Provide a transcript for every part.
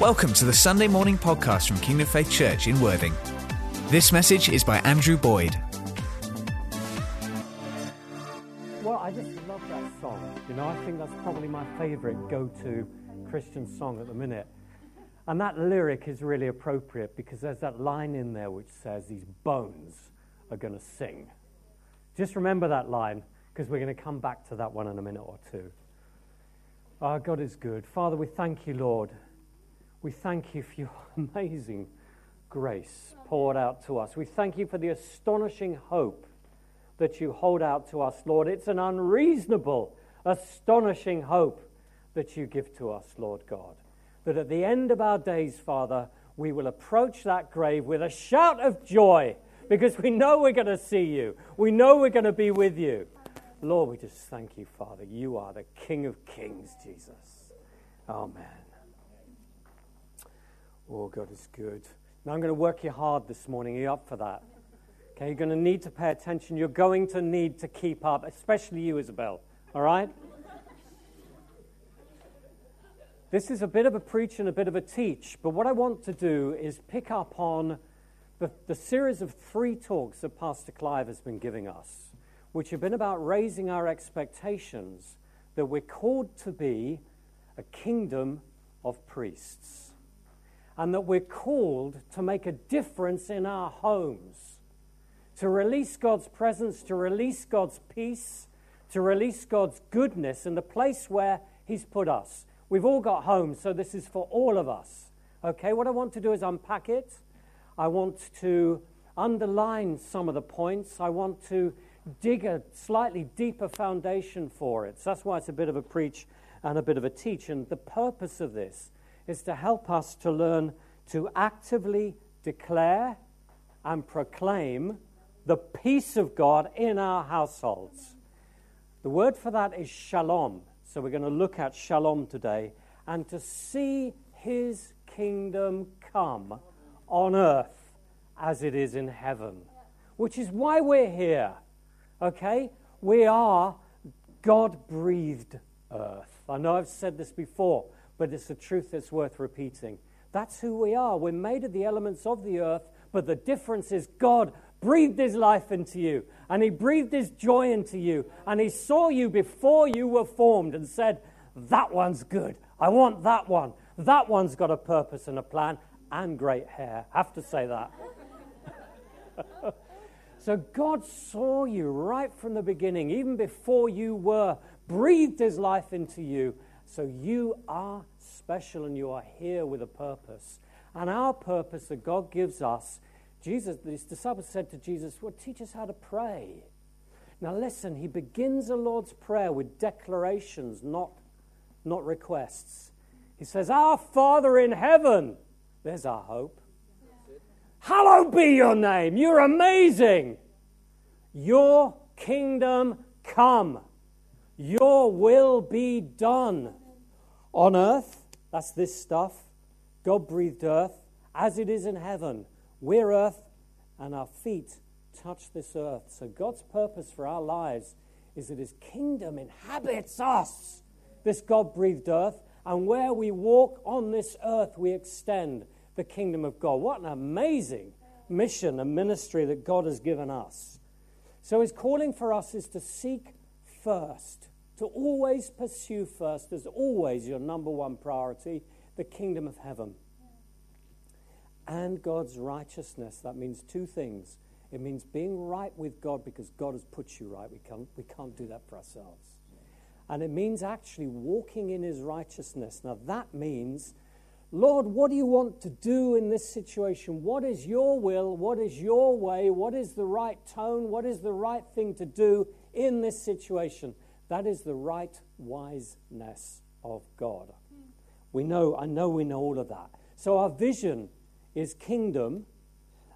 Welcome to the Sunday morning podcast from Kingdom Faith Church in Worthing. This message is by Andrew Boyd. Well, I just love that song. You know, I think that's probably my favorite go to Christian song at the minute. And that lyric is really appropriate because there's that line in there which says, These bones are going to sing. Just remember that line because we're going to come back to that one in a minute or two. Our God is good. Father, we thank you, Lord, we thank you for your amazing grace poured out to us. We thank you for the astonishing hope that you hold out to us, Lord. It's an unreasonable, astonishing hope that you give to us, Lord God. That at the end of our days, Father, we will approach that grave with a shout of joy because we know we're going to see you. We know we're going to be with you. Lord, we just thank you, Father. You are the King of Kings, Jesus. Amen. Oh, God is good. Now I'm going to work you hard this morning. Are you up for that? Okay, you're going to need to pay attention. You're going to need to keep up, especially you, Isabel. All right? This is a bit of a preach and a bit of a teach, but what I want to do is pick up on the, the series of three talks that Pastor Clive has been giving us, which have been about raising our expectations that we're called to be a kingdom of priests and that we're called to make a difference in our homes, to release God's presence, to release God's peace, to release God's goodness in the place where He's put us. We've all got homes, so this is for all of us. Okay, what I want to do is unpack it. I want to underline some of the points. I want to dig a slightly deeper foundation for it. So that's why it's a bit of a preach and a bit of a teach. And the purpose of this is to help us to learn to actively declare and proclaim the peace of God in our households. The word for that is shalom. So we're going to look at shalom today and to see his kingdom come on earth as it is in heaven, which is why we're here. Okay? We are God breathed earth. I know I've said this before, but it's a truth that's worth repeating. That's who we are. We're made of the elements of the earth, but the difference is God breathed his life into you, and he breathed his joy into you, and he saw you before you were formed and said, That one's good. I want that one. That one's got a purpose and a plan and great hair. Have to say that. so God saw you right from the beginning, even before you were, breathed his life into you, so you are special and you are here with a purpose. And our purpose that God gives us, Jesus, his disciples said to Jesus, Well, teach us how to pray. Now listen, he begins the Lord's Prayer with declarations, not, not requests. He says, Our Father in heaven. There's our hope. Hallowed be your name. You're amazing. Your kingdom come. Your will be done on earth. That's this stuff. God breathed earth as it is in heaven. We're earth and our feet touch this earth. So God's purpose for our lives is that his kingdom inhabits us, this God breathed earth. And where we walk on this earth, we extend the kingdom of God. What an amazing mission and ministry that God has given us. So his calling for us is to seek first, to always pursue first, as always your number one priority, the kingdom of heaven and God's righteousness. That means two things. It means being right with God because God has put you right. We can't, we can't do that for ourselves. And it means actually walking in his righteousness. Now, that means, Lord, what do you want to do in this situation? What is your will? What is your way? What is the right tone? What is the right thing to do in this situation. That is the right wiseness of God. We know, I know we know all of that. So our vision is kingdom,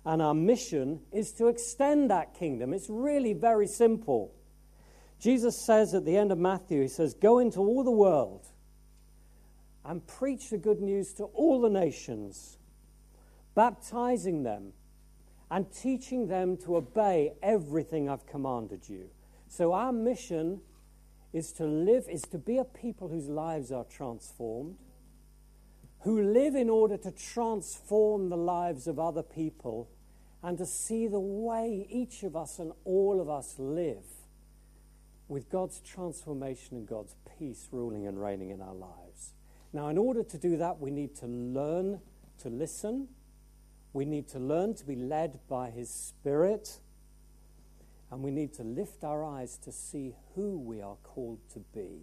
and our mission is to extend that kingdom. It's really very simple. Jesus says at the end of Matthew, He says, Go into all the world and preach the good news to all the nations, baptizing them and teaching them to obey everything I've commanded you. So our mission is to live, is to be a people whose lives are transformed, who live in order to transform the lives of other people and to see the way each of us and all of us live with God's transformation and God's peace ruling and reigning in our lives. Now, in order to do that, we need to learn to listen. We need to learn to be led by His Spirit. And we need to lift our eyes to see who we are called to be.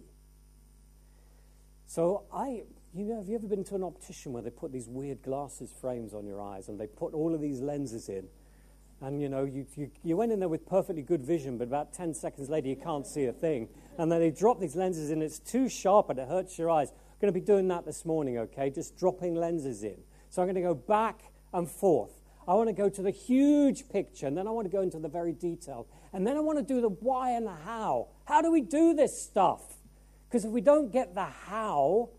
So, I, you know, have you ever been to an optician where they put these weird glasses frames on your eyes and they put all of these lenses in? And you know, you, you, you went in there with perfectly good vision, but about 10 seconds later, you can't see a thing. And then they drop these lenses in, it's too sharp and it hurts your eyes. I'm going to be doing that this morning, okay? Just dropping lenses in. So I'm going to go back and forth. I want to go to the huge picture, and then I want to go into the very detailed. And then I want to do the why and the how. How do we do this stuff? Because if we don't get the how,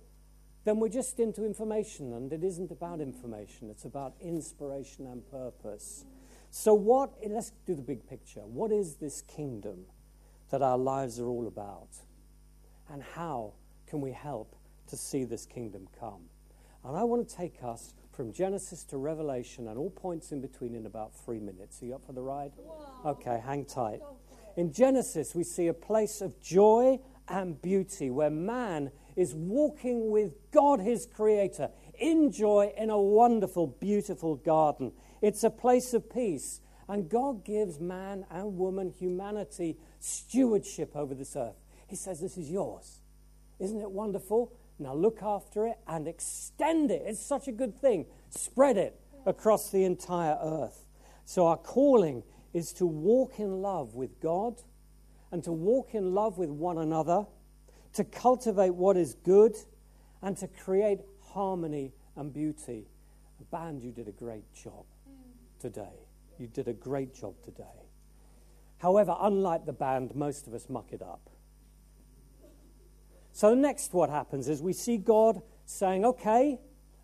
then we're just into information, and it isn't about information, it's about inspiration and purpose. So, what, let's do the big picture. What is this kingdom that our lives are all about? And how can we help to see this kingdom come? And I want to take us from Genesis to Revelation and all points in between in about three minutes. Are you up for the ride? Whoa. Okay, hang tight. In Genesis, we see a place of joy and beauty where man is walking with God, his creator, in joy in a wonderful, beautiful garden. It's a place of peace. And God gives man and woman, humanity, stewardship over this earth. He says, This is yours. Isn't it wonderful? Now look after it and extend it. It's such a good thing. Spread it across the entire earth. So, our calling is to walk in love with God and to walk in love with one another, to cultivate what is good, and to create harmony and beauty. Band, you did a great job today. You did a great job today. However, unlike the band, most of us muck it up. So, next, what happens is we see God saying, okay,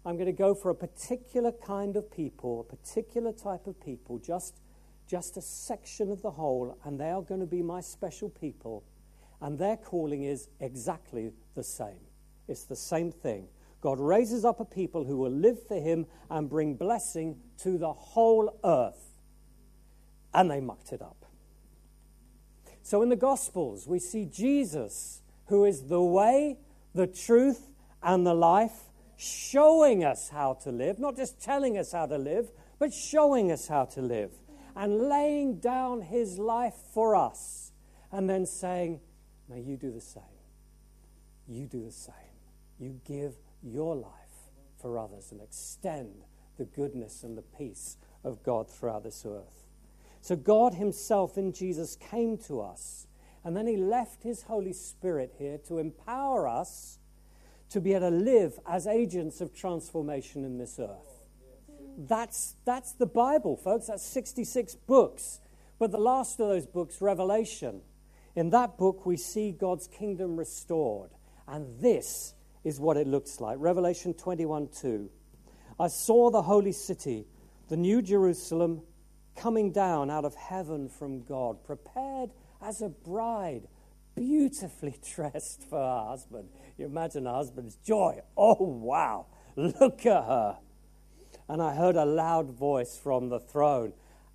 I'm going to go for a particular kind of people, a particular type of people, just, just a section of the whole, and they are going to be my special people. And their calling is exactly the same. It's the same thing. God raises up a people who will live for him and bring blessing to the whole earth. And they mucked it up. So in the Gospels, we see Jesus, who is the way, the truth, and the life, showing us how to live, not just telling us how to live, but showing us how to live, and laying down his life for us, and then saying, Now you do the same. You do the same. You give your life for others and extend the goodness and the peace of God throughout this earth. So, God Himself in Jesus came to us, and then He left His Holy Spirit here to empower us to be able to live as agents of transformation in this earth. That's, that's the Bible, folks. That's 66 books. But the last of those books, Revelation, in that book we see God's kingdom restored. And this is what it looks like. Revelation 21 2. I saw the holy city, the new Jerusalem, coming down out of heaven from God, prepared as a bride, beautifully dressed for her husband. You imagine a husband's joy. Oh, wow, look at her. And I heard a loud voice from the throne.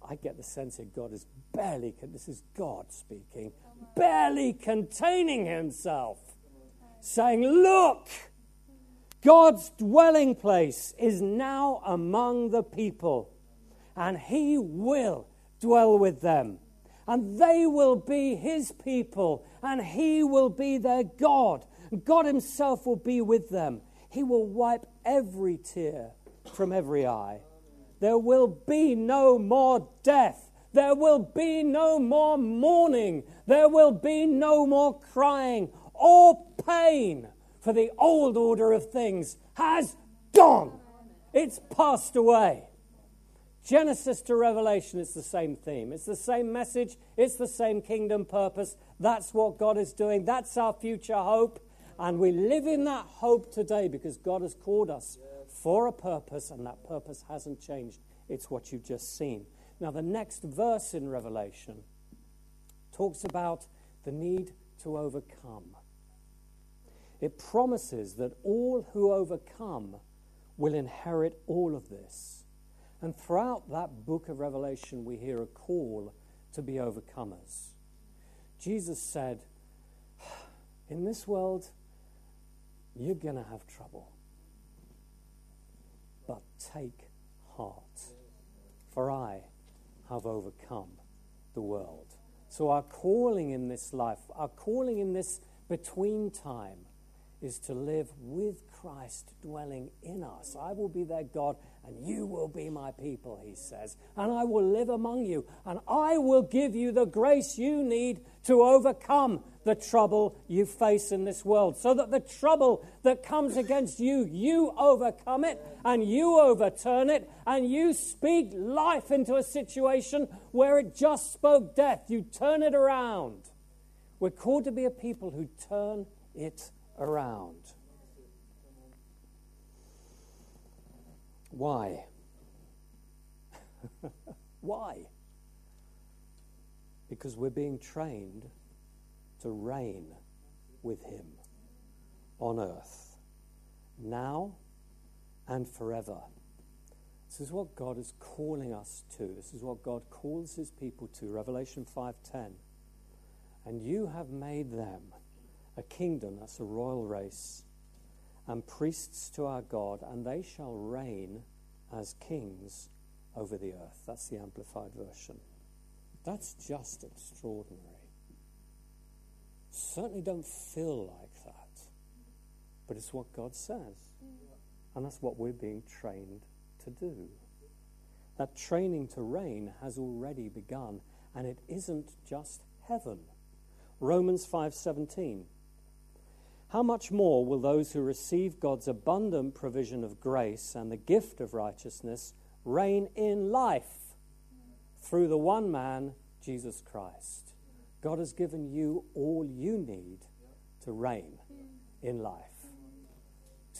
I get the sense that God is barely, this is God speaking, barely containing himself saying, Look, God's dwelling place is now among the people, and He will dwell with them. And they will be His people, and He will be their God. God Himself will be with them. He will wipe every tear from every eye. There will be no more death. There will be no more mourning. There will be no more crying or pain for the old order of things has gone. It's passed away. Genesis to Revelation, it's the same theme. It's the same message. It's the same kingdom purpose. That's what God is doing. That's our future hope. And we live in that hope today because God has called us for a purpose, and that purpose hasn't changed. It's what you've just seen. Now, the next verse in Revelation talks about the need to overcome. It promises that all who overcome will inherit all of this. And throughout that book of Revelation, we hear a call to be overcomers. Jesus said, In this world, you're going to have trouble. But take heart, for I have overcome the world. So, our calling in this life, our calling in this between time, is to live with Christ dwelling in us. I will be their God, and you will be my people, he says. And I will live among you, and I will give you the grace you need to overcome the trouble you face in this world. So that the trouble that comes against you, you overcome it, and you overturn it, and you speak life into a situation where it just spoke death. You turn it around. We're called to be a people who turn it around. Why? Why? Because we're being trained to reign with Him on earth, now and forever. This is what God is calling us to. This is what God calls His people to. Revelation 5:10. And you have made them a kingdom, that's a royal race, and priests to our God, and they shall reign as kings over the earth. That's the Amplified Version. That's just extraordinary. Certainly don't feel like that, but it's what God says. And that's what we're being trained to do. That training to reign has already begun, and it isn't just heaven. Romans 5:17 how much more will those who receive God's abundant provision of grace and the gift of righteousness reign in life through the one man, Jesus Christ? God has given you all you need to reign in life,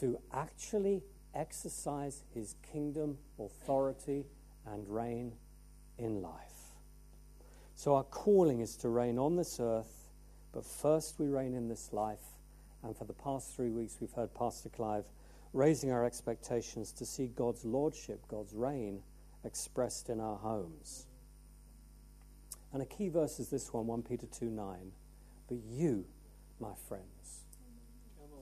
to actually exercise his kingdom authority and reign in life. So, our calling is to reign on this earth, but first we reign in this life and for the past three weeks, we've heard Pastor Clive raising our expectations to see God's lordship, God's reign expressed in our homes. And a key verse is this one, 1 Peter 2 9. But you, my friends,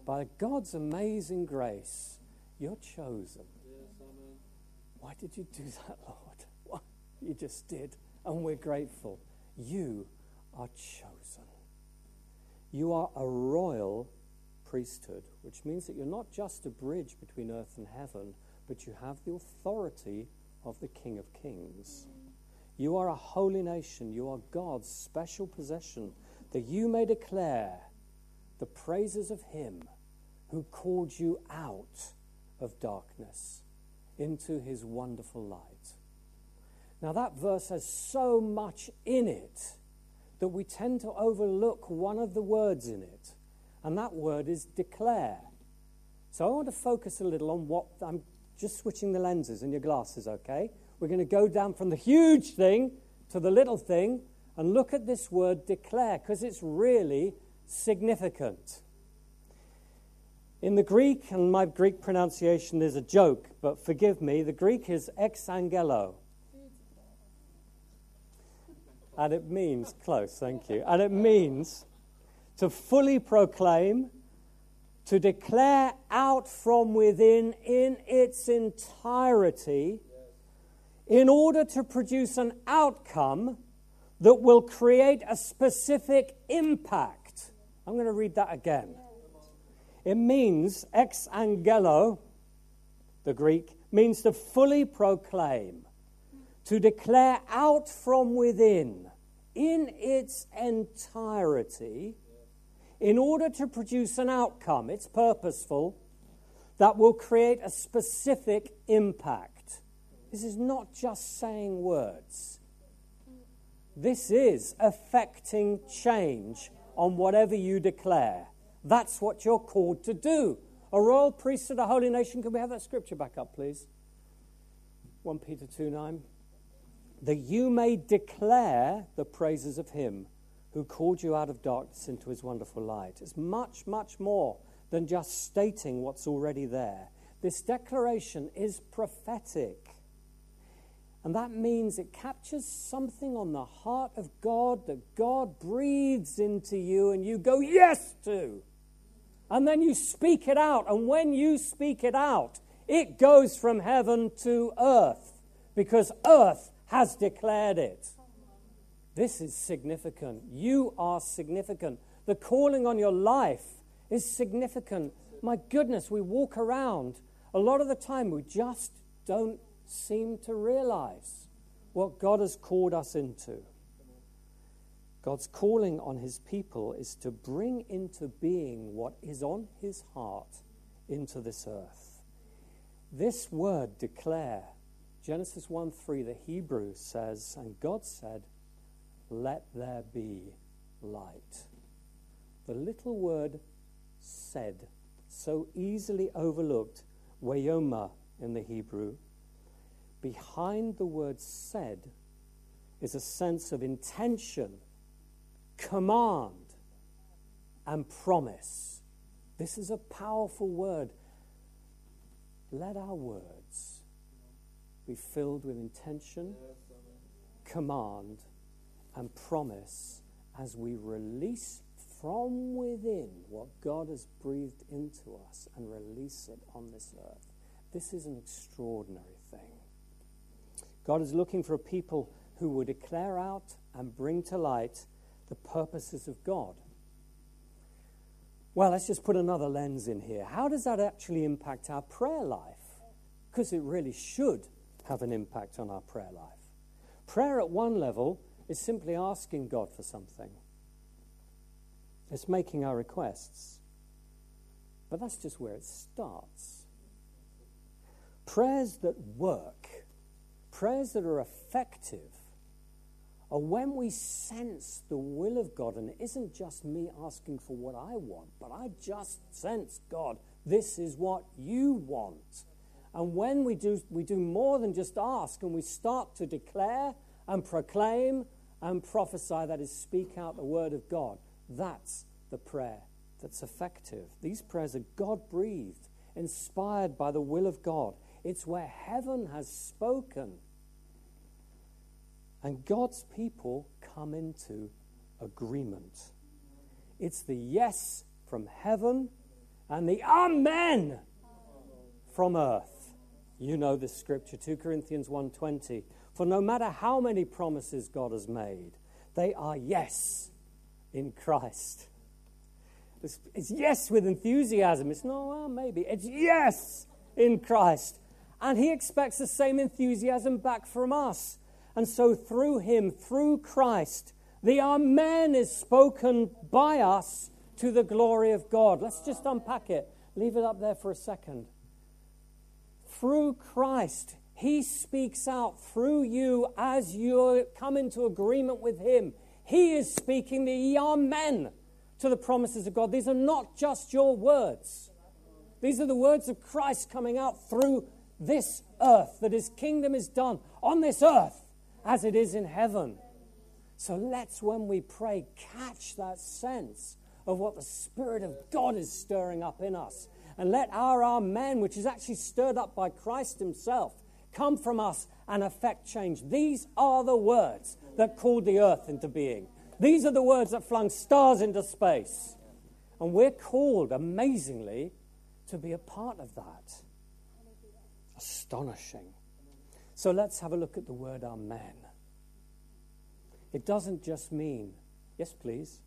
by God's amazing grace, you're chosen. Why did you do that, Lord? Why? You just did, and we're grateful. You are chosen. You are a royal priesthood, which means that you're not just a bridge between earth and heaven, but you have the authority of the King of Kings. You are a holy nation. You are God's special possession, that you may declare the praises of Him who called you out of darkness into His wonderful light. Now, that verse has so much in it that we tend to overlook one of the words in it and that word is declare. So I want to focus a little on what I'm just switching the lenses and your glasses, okay? We're going to go down from the huge thing to the little thing and look at this word declare because it's really significant. In the Greek, and my Greek pronunciation is a joke, but forgive me, the Greek is exangelo. And it means, close, thank you. And it means to fully proclaim, to declare out from within in its entirety, in order to produce an outcome that will create a specific impact. I'm going to read that again. It means ex angelo, the Greek, means to fully proclaim, to declare out from within in its entirety in order to produce an outcome, it's purposeful, that will create a specific impact. This is not just saying words. This is affecting change on whatever you declare. That's what you're called to do. A royal priesthood, a holy nation. Can we have that scripture back up, please? 1 Peter 2 9. That you may declare the praises of him who called you out of darkness into his wonderful light. It's much, much more than just stating what's already there. This declaration is prophetic. And that means it captures something on the heart of God that God breathes into you and you go yes to. And then you speak it out. And when you speak it out, it goes from heaven to earth because earth has declared it. This is significant. You are significant. The calling on your life is significant. My goodness, we walk around. A lot of the time, we just don't seem to realize what God has called us into. God's calling on his people is to bring into being what is on his heart into this earth. This word, declare, Genesis 1 3, the Hebrew says, and God said, Let there be light. The little word said, so easily overlooked, wayoma in the Hebrew, behind the word said is a sense of intention, command, and promise. This is a powerful word. Let our words be filled with intention, command, and promise as we release from within what God has breathed into us and release it on this earth. This is an extraordinary thing. God is looking for a people who will declare out and bring to light the purposes of God. Well, let's just put another lens in here. How does that actually impact our prayer life? Because it really should have an impact on our prayer life. Prayer at one level is simply asking God for something, it's making our requests. But that's just where it starts. Prayers that work prayers that are effective are when we sense the will of God, and it isn't just me asking for what I want, but I just sense, God, this is what you want. And when we do, we do more than just ask, and we start to declare and proclaim and prophesy, that is, speak out the word of God, that's the prayer that's effective. These prayers are God breathed, inspired by the will of God. It's where heaven has spoken and God's people come into agreement. It's the yes from heaven and the amen from earth. You know this scripture 2 Corinthians 1:20 for no matter how many promises God has made they are yes in Christ. It's, it's yes with enthusiasm. It's no, well, maybe. It's yes in Christ. And he expects the same enthusiasm back from us. And so, through him, through Christ, the Amen is spoken by us to the glory of God. Let's just unpack it. Leave it up there for a second. Through Christ, he speaks out through you as you come into agreement with him. He is speaking the Amen to the promises of God. These are not just your words, these are the words of Christ coming out through this earth, that his kingdom is done on this earth as it is in heaven. So let's, when we pray, catch that sense of what the Spirit of God is stirring up in us. And let our Amen, which is actually stirred up by Christ Himself, come from us and affect change. These are the words that called the earth into being. These are the words that flung stars into space. And we're called, amazingly, to be a part of that. Astonishing. So let's have a look at the word Amen. It doesn't just mean, yes, please,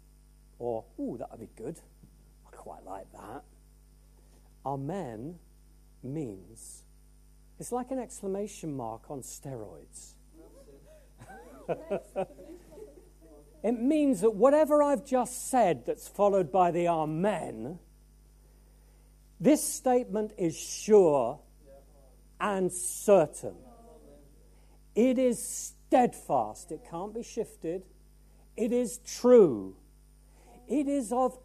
or, ooh, that would be good. I quite like that. Amen means, it's like an exclamation mark on steroids. it means that whatever I've just said that's followed by the Amen, this statement is sure and certain. It is steadfast, it can't be shifted, it is true, it is of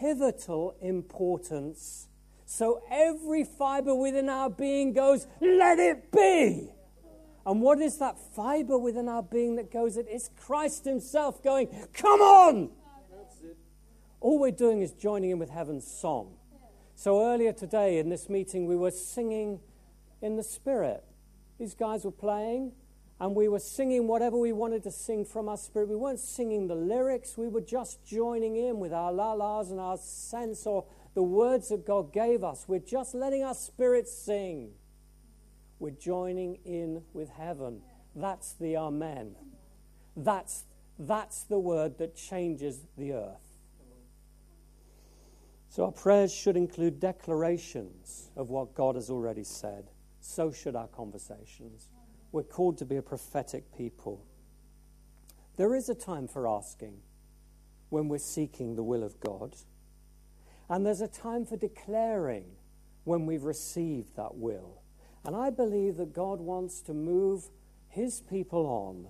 pivotal importance. So every fiber within our being goes, Let it be! And what is that fiber within our being that goes it? It's Christ Himself going, Come on! All we're doing is joining in with heaven's song. So earlier today in this meeting, we were singing in the Spirit. These guys were playing, and we were singing whatever we wanted to sing from our spirit. We weren't singing the lyrics, we were just joining in with our la las and our sense or the words that God gave us. We're just letting our spirit sing. We're joining in with heaven. That's the Amen. That's, that's the word that changes the earth. So our prayers should include declarations of what God has already said. So should our conversations. We're called to be a prophetic people. There is a time for asking when we're seeking the will of God. And there's a time for declaring when we've received that will. And I believe that God wants to move his people on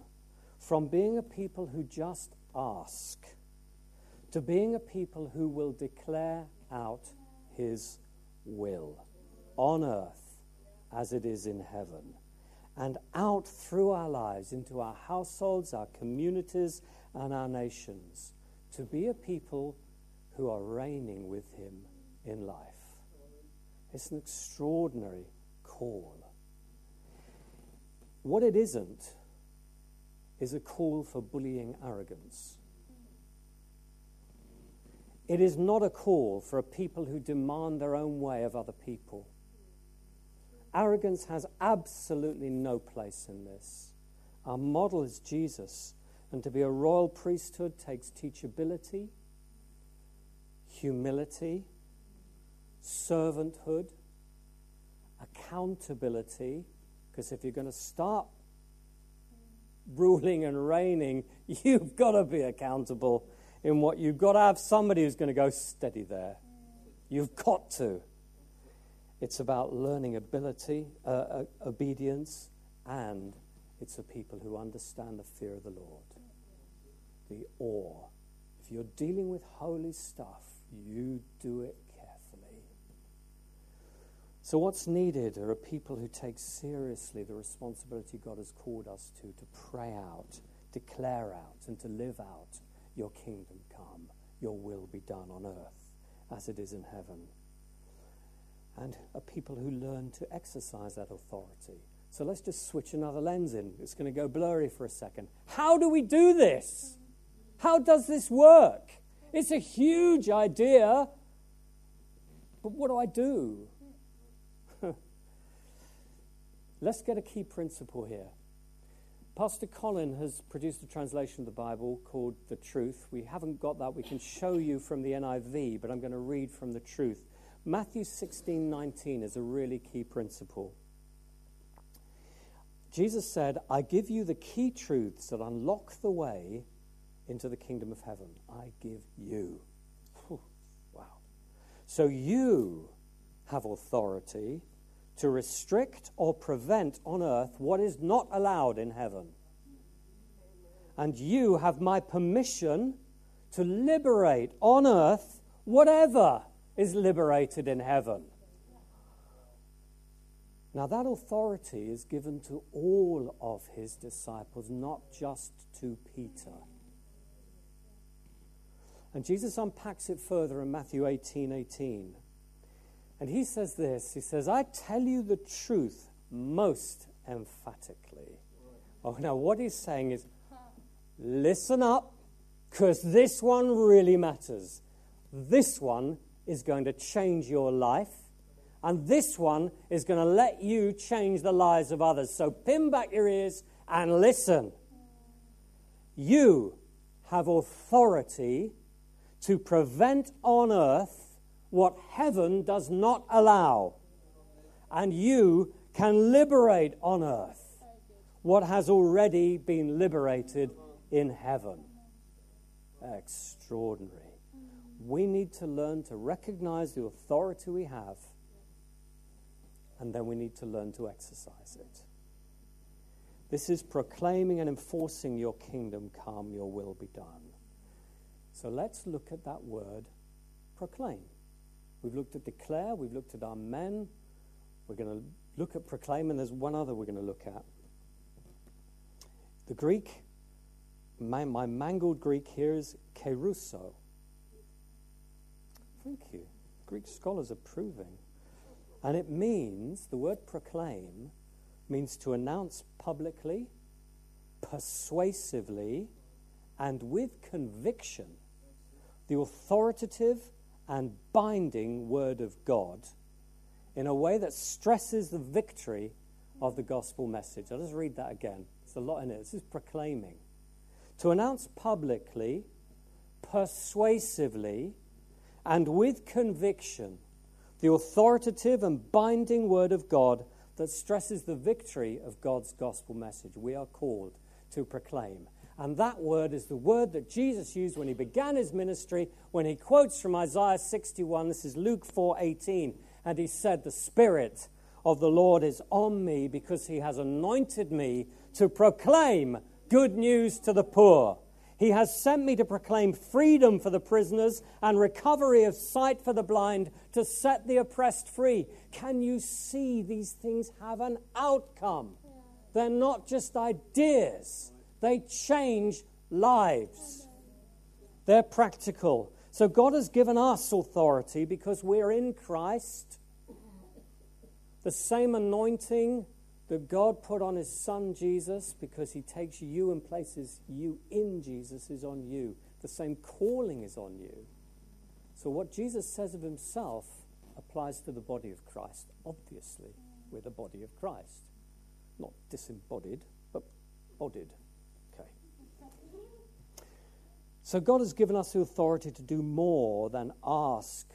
from being a people who just ask to being a people who will declare out his will on earth as it is in heaven, and out through our lives into our households, our communities, and our nations to be a people who are reigning with him in life. It's an extraordinary call. What it isn't is a call for bullying arrogance. It is not a call for a people who demand their own way of other people. Arrogance has absolutely no place in this. Our model is Jesus, and to be a royal priesthood takes teachability, humility, servanthood, accountability, because if you're going to start ruling and reigning, you've got to be accountable in what you've got to have somebody who's going to go steady there. You've got to. It's about learning ability, uh, uh, obedience, and it's a people who understand the fear of the Lord, the awe. If you're dealing with holy stuff, you do it carefully. So, what's needed are people who take seriously the responsibility God has called us to, to pray out, declare out, and to live out your kingdom come, your will be done on earth as it is in heaven. And a people who learn to exercise that authority. So let's just switch another lens in. It's going to go blurry for a second. How do we do this? How does this work? It's a huge idea, but what do I do? let's get a key principle here. Pastor Colin has produced a translation of the Bible called The Truth. We haven't got that. We can show you from the NIV, but I'm going to read from the Truth. Matthew 16 19 is a really key principle. Jesus said, I give you the key truths that unlock the way into the kingdom of heaven. I give you. Whew, wow. So you have authority to restrict or prevent on earth what is not allowed in heaven. And you have my permission to liberate on earth whatever is liberated in heaven. Now, that authority is given to all of his disciples, not just to Peter. And Jesus unpacks it further in Matthew 18 18. And he says this He says, I tell you the truth most emphatically. Oh, now what he's saying is, listen up, because this one really matters. This one is going to change your life, and this one is going to let you change the lives of others. So pin back your ears and listen. You have authority to prevent on earth what heaven does not allow. And you can liberate on earth what has already been liberated in heaven. Extraordinary. We need to learn to recognize the authority we have, and then we need to learn to exercise it. This is proclaiming and enforcing your kingdom come, your will be done. So let's look at that word proclaim. We've looked at declare, we've looked at amen. We're going to look at proclaim, and there's one other we're going to look at. The Greek, my, my mangled Greek here is kerusso. Thank you. Greek scholars are proving. And it means, the word proclaim means to announce publicly, persuasively, and with conviction the authoritative and binding word of God in a way that stresses the victory of the gospel message. I'll just read that again. There's a lot in it. This is proclaiming. To announce publicly, persuasively, and with conviction the authoritative and binding word of God that stresses the victory of God's gospel message. We are called to proclaim. And that word is the word that Jesus used when he began his ministry, when he quotes from Isaiah 61. This is Luke 4:18, and he said, "The spirit of the Lord is on me because he has anointed me to proclaim good news to the poor." He has sent me to proclaim freedom for the prisoners and recovery of sight for the blind, to set the oppressed free. Can you see these things have an outcome? They're not just ideas, they change lives. They're practical. So God has given us authority because we're in Christ. The same anointing that God put on his son Jesus because he takes you and places you in Jesus is on you. The same calling is on you. So, what Jesus says of himself applies to the body of Christ. Obviously, we're the body of Christ. Not disembodied, but bodied. Okay. So, God has given us the authority to do more than ask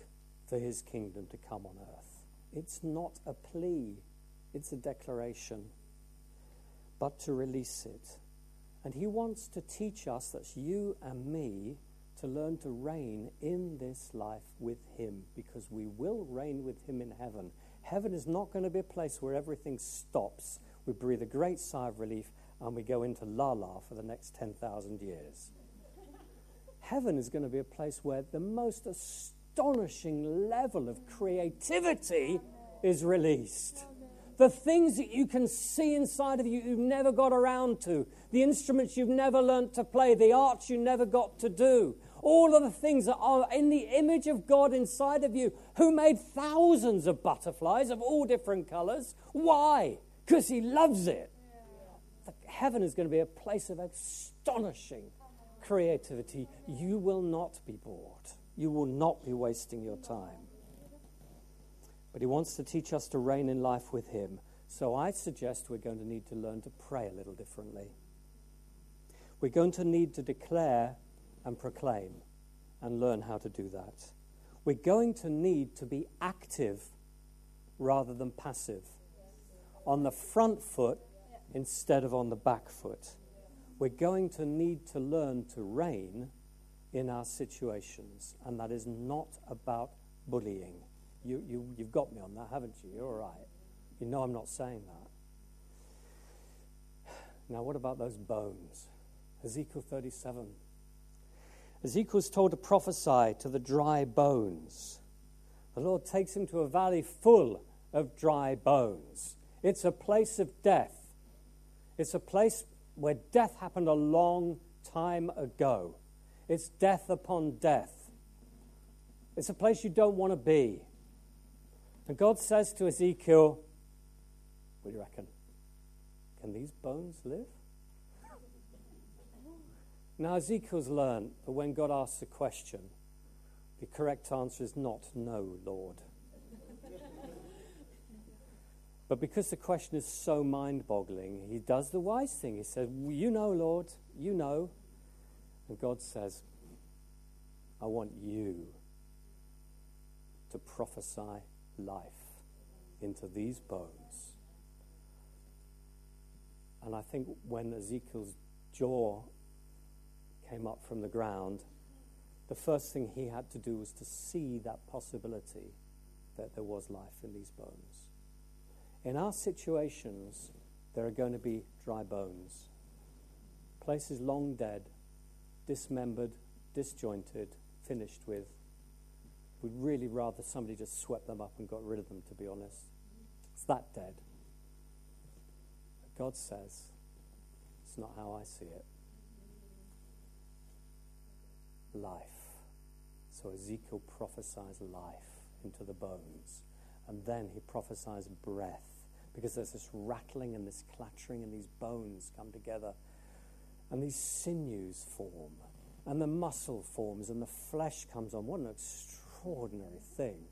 for his kingdom to come on earth. It's not a plea it's a declaration, but to release it. And He wants to teach us, that's you and me, to learn to reign in this life with Him because we will reign with Him in heaven. Heaven is not going to be a place where everything stops. We breathe a great sigh of relief and we go into la la for the next 10,000 years. Heaven is going to be a place where the most astonishing level of creativity is released the things that you can see inside of you you've never got around to, the instruments you've never learnt to play, the arts you never got to do, all of the things that are in the image of God inside of you, who made thousands of butterflies of all different colors. Why? Because He loves it. Heaven is going to be a place of astonishing creativity. You will not be bored. You will not be wasting your time. But He wants to teach us to reign in life with Him. So I suggest we're going to need to learn to pray a little differently. We're going to need to declare and proclaim and learn how to do that. We're going to need to be active rather than passive, on the front foot instead of on the back foot. We're going to need to learn to reign in our situations, and that is not about bullying. You, you, you've got me on that, haven't you? You're all right. You know I'm not saying that. Now, what about those bones? Ezekiel 37. Ezekiel's told to prophesy to the dry bones. The Lord takes him to a valley full of dry bones. It's a place of death. It's a place where death happened a long time ago. It's death upon death. It's a place you don't want to be. And God says to Ezekiel, What do you reckon? Can these bones live? Now, Ezekiel's learned that when God asks a question, the correct answer is not no, Lord. but because the question is so mind boggling, he does the wise thing. He says, You know, Lord, you know. And God says, I want you to prophesy life into these bones. And I think when Ezekiel's jaw came up from the ground, the first thing he had to do was to see that possibility that there was life in these bones. In our situations, there are going to be dry bones, places long dead, dismembered, disjointed, finished with, We'd really rather somebody just swept them up and got rid of them, to be honest. It's that dead. God says, it's not how I see it. Life. So Ezekiel prophesies life into the bones. And then he prophesies breath because there's this rattling and this clattering, and these bones come together, and these sinews form, and the muscle forms, and the flesh comes on. What an extraordinary thing!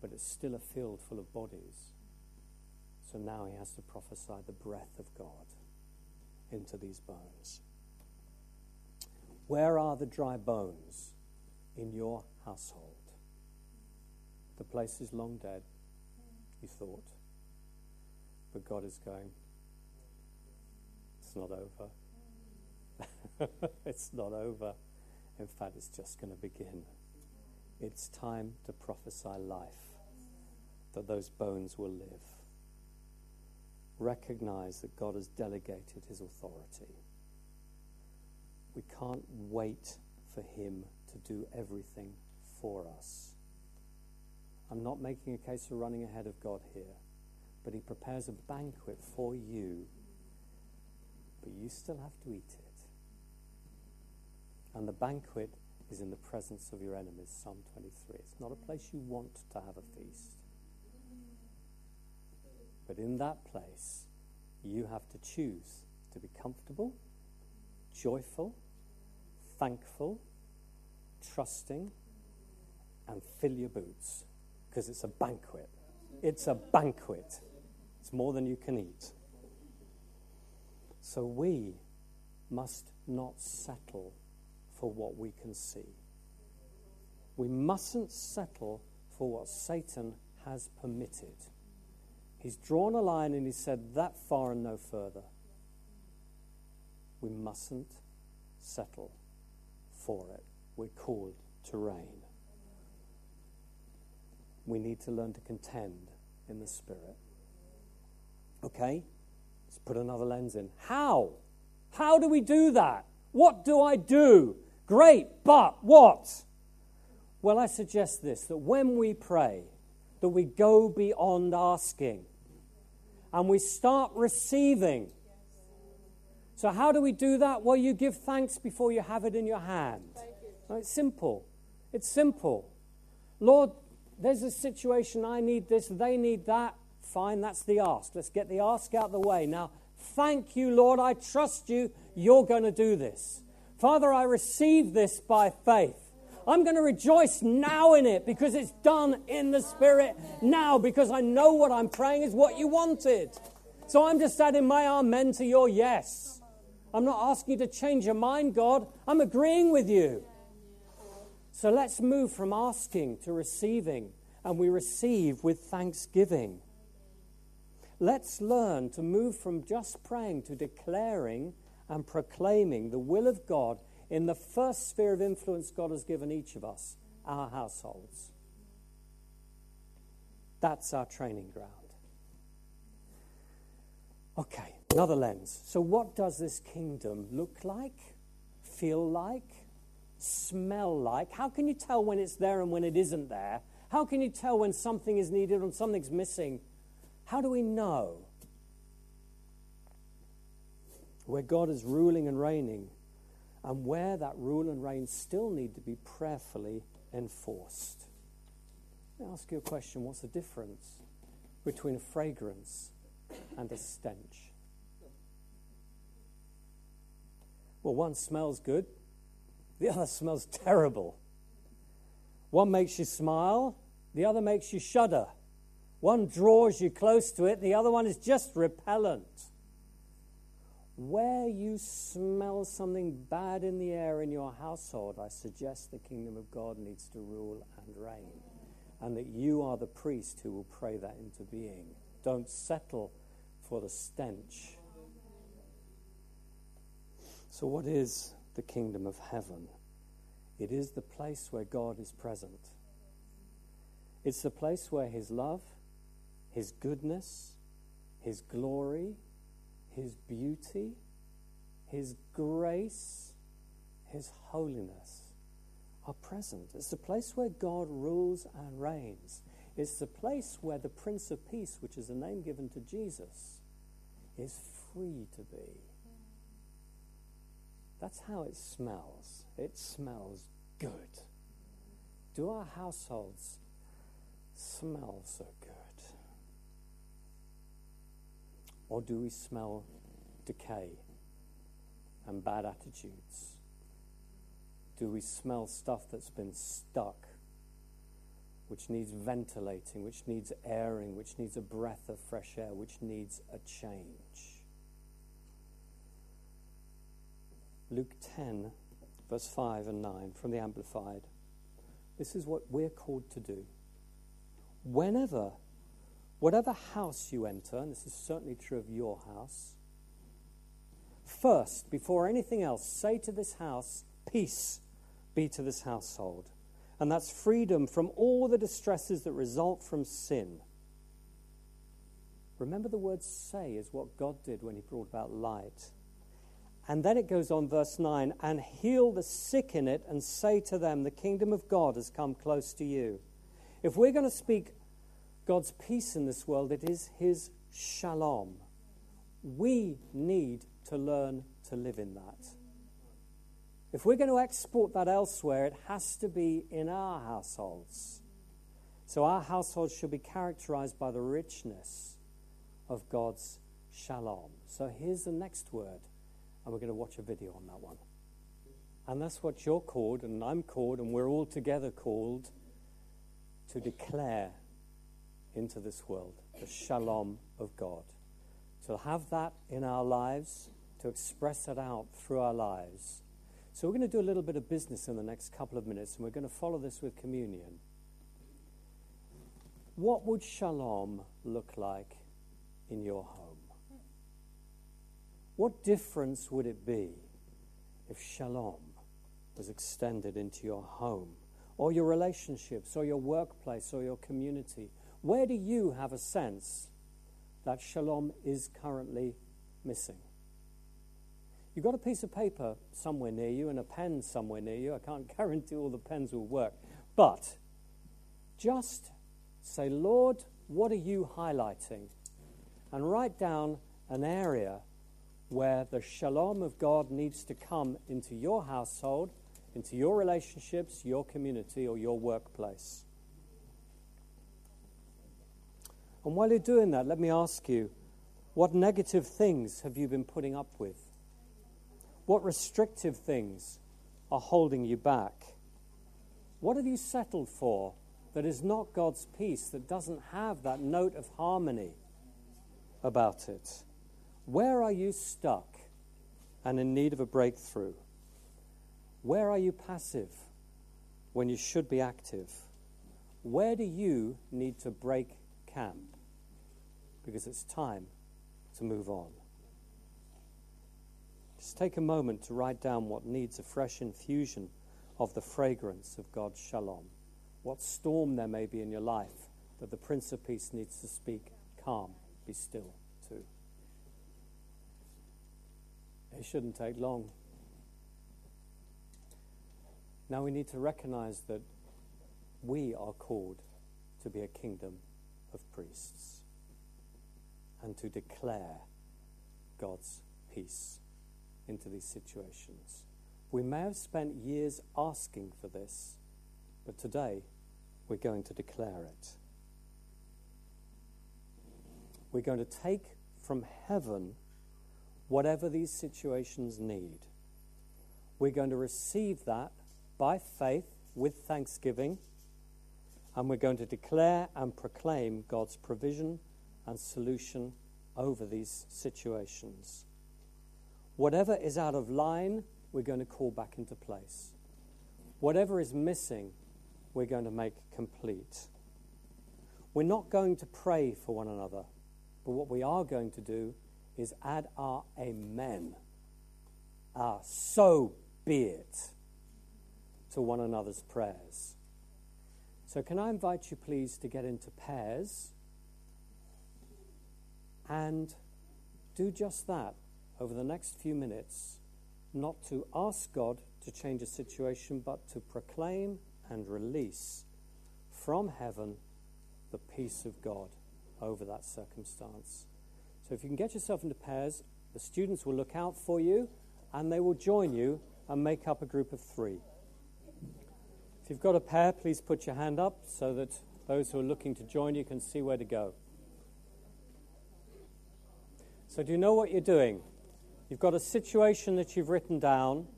But it's still a field full of bodies. So now he has to prophesy the breath of God into these bones. Where are the dry bones in your household? The place is long dead, you thought. But God is going, it's not over. it's not over. In fact, it's just going to begin. It's time to prophesy life, that those bones will live. Recognize that God has delegated his authority. We can't wait for him to do everything for us. I'm not making a case for running ahead of God here but he prepares a banquet for you. But you still have to eat it. And the banquet is in the presence of your enemies, Psalm 23. It's not a place you want to have a feast. But in that place, you have to choose to be comfortable, joyful, thankful, trusting, and fill your boots because it's a banquet. It's a banquet. It's more than you can eat. So we must not settle for what we can see. We mustn't settle for what Satan has permitted. He's drawn a line and he said, that far and no further. We mustn't settle for it. We're called to reign. We need to learn to contend in the Spirit. Okay? Let's put another lens in. How? How do we do that? What do I do? Great, but what? Well, I suggest this that when we pray, that we go beyond asking and we start receiving. So, how do we do that? Well, you give thanks before you have it in your hand. It's simple. It's simple. Lord, there's a situation, I need this, they need that. Fine, that's the ask. Let's get the ask out of the way. Now, thank you, Lord. I trust you. You're going to do this. Father, I receive this by faith. I'm going to rejoice now in it because it's done in the Spirit now because I know what I'm praying is what you wanted. So I'm just adding my amen to your yes. I'm not asking you to change your mind, God. I'm agreeing with you. So let's move from asking to receiving, and we receive with thanksgiving. Let's learn to move from just praying to declaring and proclaiming the will of God in the first sphere of influence God has given each of us, our households. That's our training ground. Okay, another lens. So, what does this kingdom look like, feel like, smell like? How can you tell when it's there and when it isn't there? How can you tell when something is needed and something's missing? How do we know where God is ruling and reigning and where that rule and reign still need to be prayerfully enforced? Let me ask you a question what's the difference between a fragrance and a stench? Well, one smells good, the other smells terrible. One makes you smile, the other makes you shudder. One draws you close to it, the other one is just repellent. Where you smell something bad in the air in your household, I suggest the kingdom of God needs to rule and reign, and that you are the priest who will pray that into being. Don't settle for the stench. So, what is the kingdom of heaven? It is the place where God is present. It's the place where His love, his goodness, His glory, His beauty, His grace, His holiness are present. It's the place where God rules and reigns. It's the place where the Prince of Peace, which is a name given to Jesus, is free to be. That's how it smells. It smells good. Do our households smell so good? Or do we smell decay and bad attitudes? Do we smell stuff that's been stuck, which needs ventilating, which needs airing, which needs a breath of fresh air, which needs a change? Luke 10, verse 5 and 9 from the Amplified. This is what we're called to do. Whenever, whatever house you enter, and this is certainly true of your house, first, before anything else, say to this house, Peace be to this household. And that's freedom from all the distresses that result from sin. Remember, the word say is what God did when He brought about light. And then it goes on, verse 9, and heal the sick in it and say to them, The kingdom of God has come close to you. If we're going to speak God's peace in this world, it is His shalom. We need to learn to live in that. If we're going to export that elsewhere, it has to be in our households. So our households should be characterized by the richness of God's shalom. So here's the next word and we're going to watch a video on that one. And that's what you're called, and I'm called, and we're all together called to declare into this world the shalom of God. To have that in our lives, to express it out through our lives. So we're going to do a little bit of business in the next couple of minutes, and we're going to follow this with communion. What would shalom look like in your home? What difference would it be if shalom was extended into your home or your relationships or your workplace or your community? Where do you have a sense that shalom is currently missing? You've got a piece of paper somewhere near you and a pen somewhere near you. I can't guarantee all the pens will work. But just say, Lord, what are you highlighting? And write down an area where the shalom of God needs to come into your household, into your relationships, your community, or your workplace. And while you're doing that, let me ask you what negative things have you been putting up with? What restrictive things are holding you back? What have you settled for that is not God's peace, that doesn't have that note of harmony about it? Where are you stuck and in need of a breakthrough? Where are you passive when you should be active? Where do you need to break camp? Because it's time to move on. Just take a moment to write down what needs a fresh infusion of the fragrance of God's shalom. What storm there may be in your life that the Prince of Peace needs to speak calm, be still. Too. It shouldn't take long. Now we need to recognize that we are called to be a kingdom of priests and to declare God's peace into these situations. We may have spent years asking for this, but today we're going to declare it. We're going to take from heaven whatever these situations need. We're going to receive that by faith with thanksgiving, and we're going to declare and proclaim God's provision and solution over these situations. Whatever is out of line, we're going to call back into place. Whatever is missing, we're going to make complete. We're not going to pray for one another, but what we are going to do is add our amen, our so be it, to one another's prayers. So, can I invite you, please, to get into pairs and do just that over the next few minutes, not to ask God to change a situation, but to proclaim and release from heaven the peace of God over that circumstance. So if you can get yourself into pairs, the students will look out for you and they will join you and make up a group of three. If you've got a pair, please put your hand up so that Those who are looking to join you can see where to go. So, do you know what you're doing? You've got a situation that you've written down.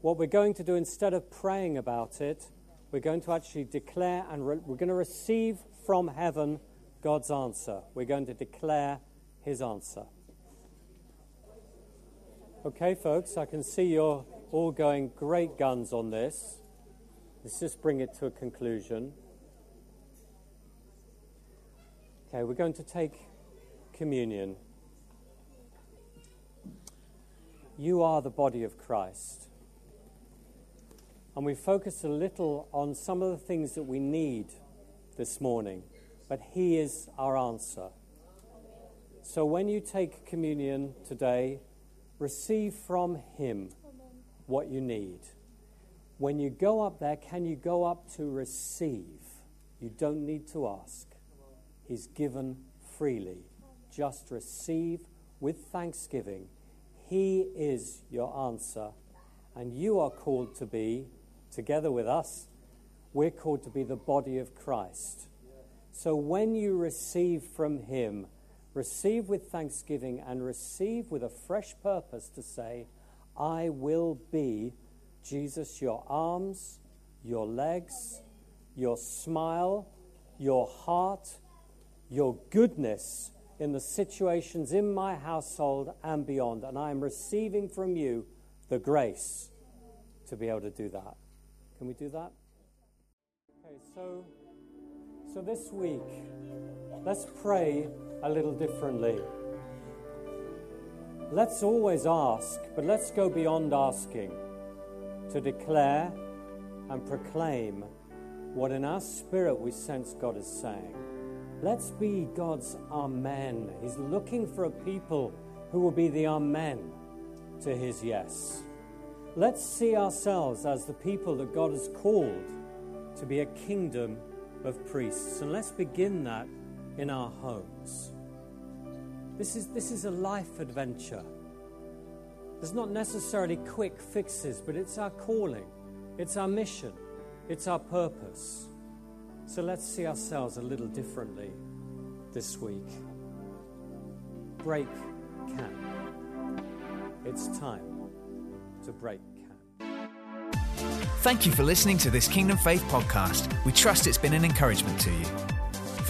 What we're going to do instead of praying about it, we're going to actually declare and re- we're going to receive from heaven God's answer. We're going to declare his answer. Okay, folks, I can see you're all going great guns on this. Let's just bring it to a conclusion. Okay, we're going to take communion. You are the body of Christ. And we focused a little on some of the things that we need this morning, but He is our answer. So when you take communion today, receive from Him what you need. When you go up there, can you go up to receive? You don't need to ask. He's given freely. Just receive with thanksgiving. He is your answer. And you are called to be, together with us, we're called to be the body of Christ. So when you receive from Him, receive with thanksgiving and receive with a fresh purpose to say, I will be Jesus, your arms, your legs, your smile, your heart, your goodness in the situations in my household and beyond. And I am receiving from you the grace to be able to do that. Can we do that? Okay, so, so this week, let's pray a little differently. Let's always ask, but let's go beyond asking to declare and proclaim what in our spirit we sense God is saying. Let's be God's Amen. He's looking for a people who will be the Amen to his yes. Let's see ourselves as the people that God has called to be a kingdom of priests. And let's begin that in our homes. This is, this is a life adventure. There's not necessarily quick fixes, but it's our calling, it's our mission, it's our purpose. So let's see ourselves a little differently this week. Break camp. It's time to break camp. Thank you for listening to this Kingdom Faith podcast. We trust it's been an encouragement to you.